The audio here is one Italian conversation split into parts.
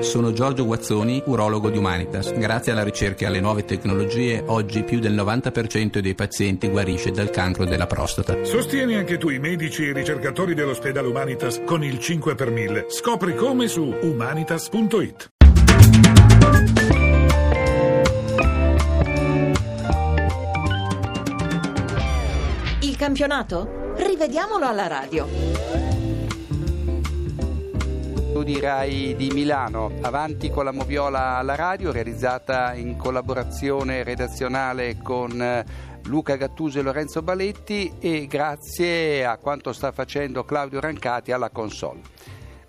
Sono Giorgio Guazzoni, urologo di Humanitas. Grazie alla ricerca e alle nuove tecnologie, oggi più del 90% dei pazienti guarisce dal cancro della prostata. Sostieni anche tu i medici e i ricercatori dell'ospedale Humanitas con il 5 per 1000. Scopri come su humanitas.it. Il campionato? Rivediamolo alla radio studi RAI di Milano. Avanti con la moviola alla radio, realizzata in collaborazione redazionale con eh, Luca Gattuso e Lorenzo Baletti e grazie a quanto sta facendo Claudio Rancati alla console.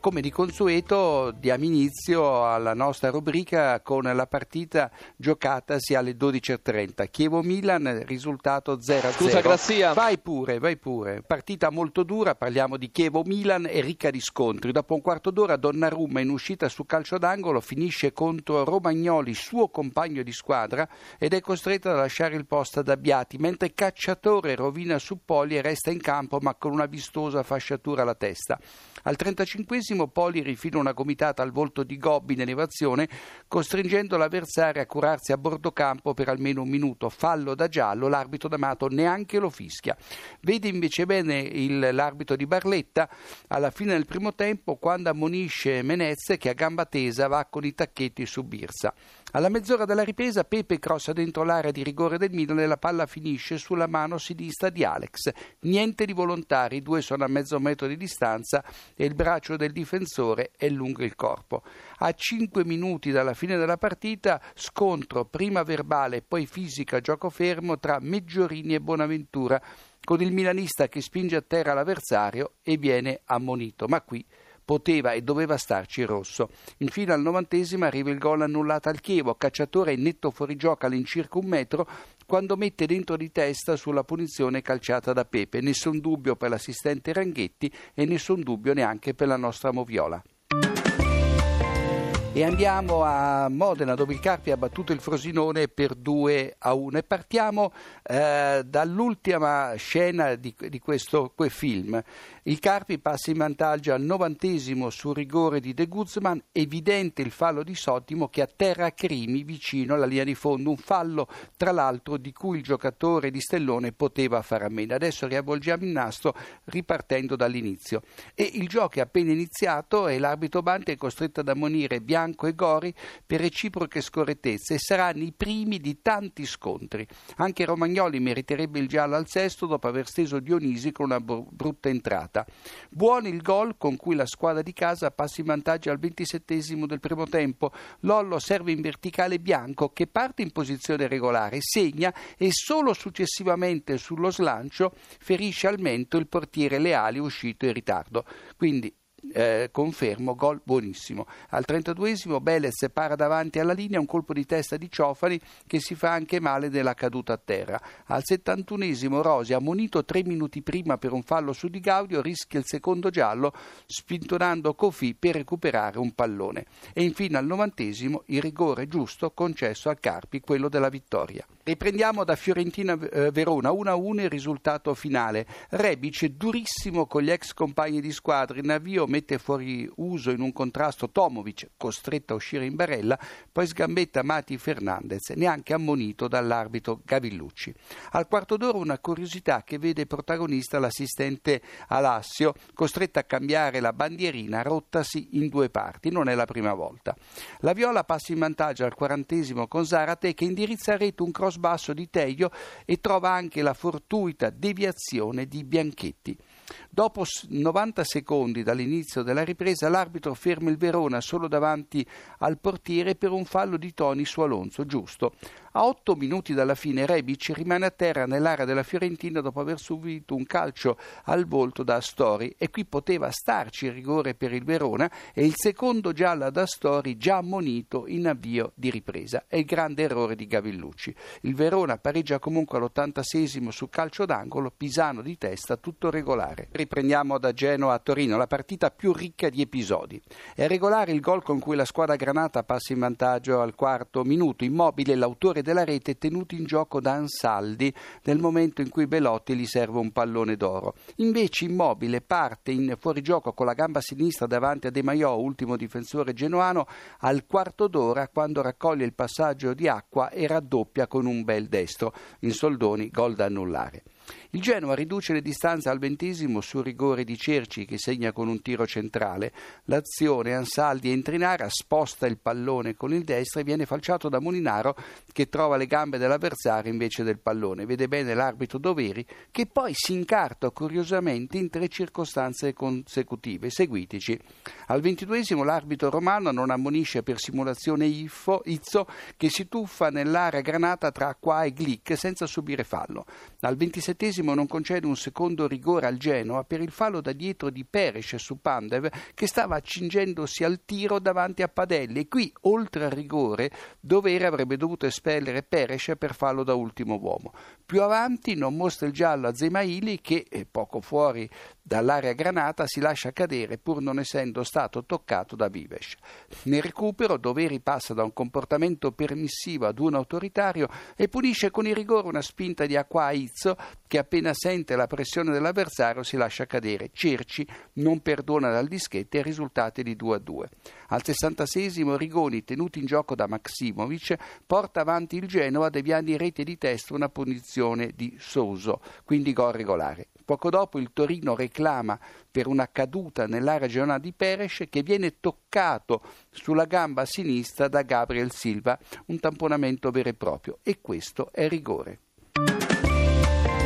Come di consueto diamo inizio alla nostra rubrica con la partita giocatasi alle 12.30. Chievo-Milan, risultato 0-0. Scusa Grazia. Vai pure, vai pure. Partita molto dura, parliamo di Chievo-Milan e ricca di scontri. Dopo un quarto d'ora Donnarumma in uscita su calcio d'angolo finisce contro Romagnoli, suo compagno di squadra, ed è costretto a lasciare il posto ad Abbiati, mentre Cacciatore rovina su Poli e resta in campo ma con una vistosa fasciatura alla testa. Al 35 Poli rifila una gomitata al volto di Gobbi in elevazione, costringendo l'avversario a curarsi a bordo campo per almeno un minuto. Fallo da giallo, l'arbitro d'Amato neanche lo fischia. Vede invece bene il, l'arbitro di Barletta alla fine del primo tempo quando ammonisce Menez che a gamba tesa va con i tacchetti su Birsa. Alla mezz'ora della ripresa Pepe crossa dentro l'area di rigore del Milan e la palla finisce sulla mano sinistra di Alex. Niente di volontari, i due sono a mezzo metro di distanza e il braccio del difensore è lungo il corpo. A cinque minuti dalla fine della partita, scontro prima verbale e poi fisica gioco fermo tra Meggiorini e Bonaventura, con il milanista che spinge a terra l'avversario e viene ammonito. Ma qui poteva e doveva starci il rosso. Infine al novantesimo arriva il gol annullato al Chievo, cacciatore in netto fuorigioco all'incirca un metro quando mette dentro di testa sulla punizione calciata da Pepe. Nessun dubbio per l'assistente Ranghetti e nessun dubbio neanche per la nostra Moviola. E andiamo a Modena dove il Carpi ha battuto il Frosinone per 2 a 1 e partiamo eh, dall'ultima scena di, di questo film. Il Carpi passa in vantaggio al novantesimo sul rigore di De Guzman, evidente il fallo di Sottimo che atterra Crimi vicino alla linea di fondo, un fallo tra l'altro di cui il giocatore di Stellone poteva fare a meno. Adesso riavvolgiamo il nastro ripartendo dall'inizio. E il gioco è appena iniziato e l'arbitro Bante è costretto ad ammonire Bianco Bianco e Gori per reciproche scorrettezze e saranno i primi di tanti scontri. Anche Romagnoli meriterebbe il giallo al sesto dopo aver steso Dionisi con una brutta entrata. Buono il gol con cui la squadra di casa passa in vantaggio al ventisettesimo del primo tempo. Lollo serve in verticale Bianco che parte in posizione regolare, segna e solo successivamente sullo slancio ferisce al mento il portiere Leali uscito in ritardo. Quindi eh, confermo, gol buonissimo. Al 32esimo Belez para davanti alla linea un colpo di testa di Ciofani che si fa anche male della caduta a terra. Al 71esimo Rosi, ammonito tre minuti prima per un fallo su Di Gaudio, rischia il secondo giallo spintonando Kofi per recuperare un pallone. E infine al novantesimo il rigore giusto concesso al Carpi, quello della vittoria. Riprendiamo da Fiorentina-Verona, 1-1 il risultato finale. Rebic durissimo con gli ex compagni di squadra, in avvio mette fuori uso in un contrasto Tomovic, costretto a uscire in barella, poi sgambetta Mati Fernandez, neanche ammonito dall'arbitro Gavillucci. Al quarto d'ora una curiosità che vede protagonista l'assistente Alassio, costretto a cambiare la bandierina rottasi in due parti, non è la prima volta. La Viola passa in vantaggio al quarantesimo con Zarate che indirizza a rete un cross basso di Teio e trova anche la fortuita deviazione di Bianchetti. Dopo 90 secondi dall'inizio della ripresa, l'arbitro ferma il Verona solo davanti al portiere per un fallo di Toni su Alonso, giusto. A 8 minuti dalla fine Rebic rimane a terra nell'area della Fiorentina dopo aver subito un calcio al volto da Astori e qui poteva starci il rigore per il Verona e il secondo giallo ad Astori già ammonito in avvio di ripresa. È il grande errore di Gavillucci. Il Verona pareggia comunque all'86 su calcio d'angolo, Pisano di testa, tutto regolare. Riprendiamo da Genoa a Torino, la partita più ricca di episodi. È regolare il gol con cui la squadra granata passa in vantaggio al quarto minuto. Immobile, l'autore della rete tenuti in gioco da Ansaldi nel momento in cui Belotti gli serve un pallone d'oro. Invece Immobile parte in fuorigioco con la gamba sinistra davanti a De Maiò, ultimo difensore genoano, al quarto d'ora quando raccoglie il passaggio di acqua e raddoppia con un bel destro. In soldoni gol da annullare. Il Genoa riduce le distanze al ventesimo su rigore di Cerci che segna con un tiro centrale. L'azione Ansaldi entra in area, sposta il pallone con il destro e viene falciato da Molinaro che trova le gambe dell'avversario invece del pallone. Vede bene l'arbitro Doveri che poi si incarta curiosamente in tre circostanze consecutive. Seguiteci. Al ventiduesimo l'arbitro romano non ammonisce per simulazione Iffo, Izzo che si tuffa nell'area granata tra Qua e Glick senza subire fallo. Al ventisettesimo non concede un secondo rigore al Genoa per il fallo da dietro di Peres su Pandev che stava accingendosi al tiro davanti a Padelli e qui, oltre al rigore, Dovere avrebbe dovuto espellere Peres per fallo da ultimo uomo. Più avanti non mostra il giallo a Zemaili che, eh, poco fuori dall'area granata, si lascia cadere pur non essendo stato toccato da Vives. Nel recupero Doveri passa da un comportamento permissivo ad un autoritario e punisce con il rigore una spinta di Acqua Izzo che appena sente la pressione dell'avversario si lascia cadere. Cerci non perdona dal dischetto e risultati di 2 a 2. Al 66 Rigoni, tenuto in gioco da Maximovic, porta avanti il Genova deviando in rete di testa una punizione di Souso, quindi gol regolare. Poco dopo il Torino reclama per una caduta nell'area regionale di Peres che viene toccato sulla gamba sinistra da Gabriel Silva, un tamponamento vero e proprio e questo è rigore.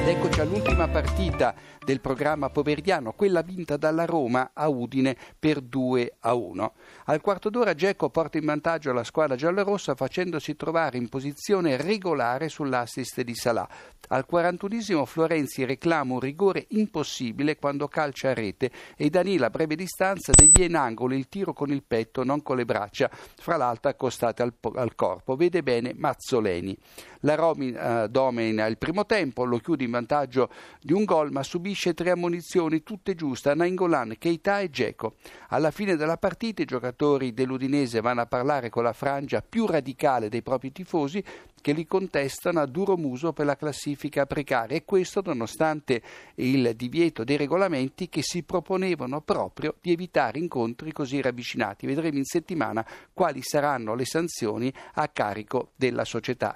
Ed eccoci all'ultima partita del programma pomeridiano, quella vinta dalla Roma a Udine per 2 a 1. Al quarto d'ora Geco porta in vantaggio la squadra giallorossa facendosi trovare in posizione regolare sull'assist di Salà. Al 41 Florenzi reclama un rigore impossibile quando calcia a rete e Danila a breve distanza devia in angolo il tiro con il petto, non con le braccia, fra l'altro accostate al, al corpo. Vede bene Mazzoleni. La Roma eh, domina il primo tempo, lo chiude in vantaggio di un gol, ma subisce tre ammonizioni, tutte giuste, a Nainggolan, Keita e Geco. Alla fine della partita i giocatori dell'Udinese vanno a parlare con la frangia più radicale dei propri tifosi che li contestano a duro muso per la classifica precaria e questo nonostante il divieto dei regolamenti che si proponevano proprio di evitare incontri così ravvicinati. Vedremo in settimana quali saranno le sanzioni a carico della società.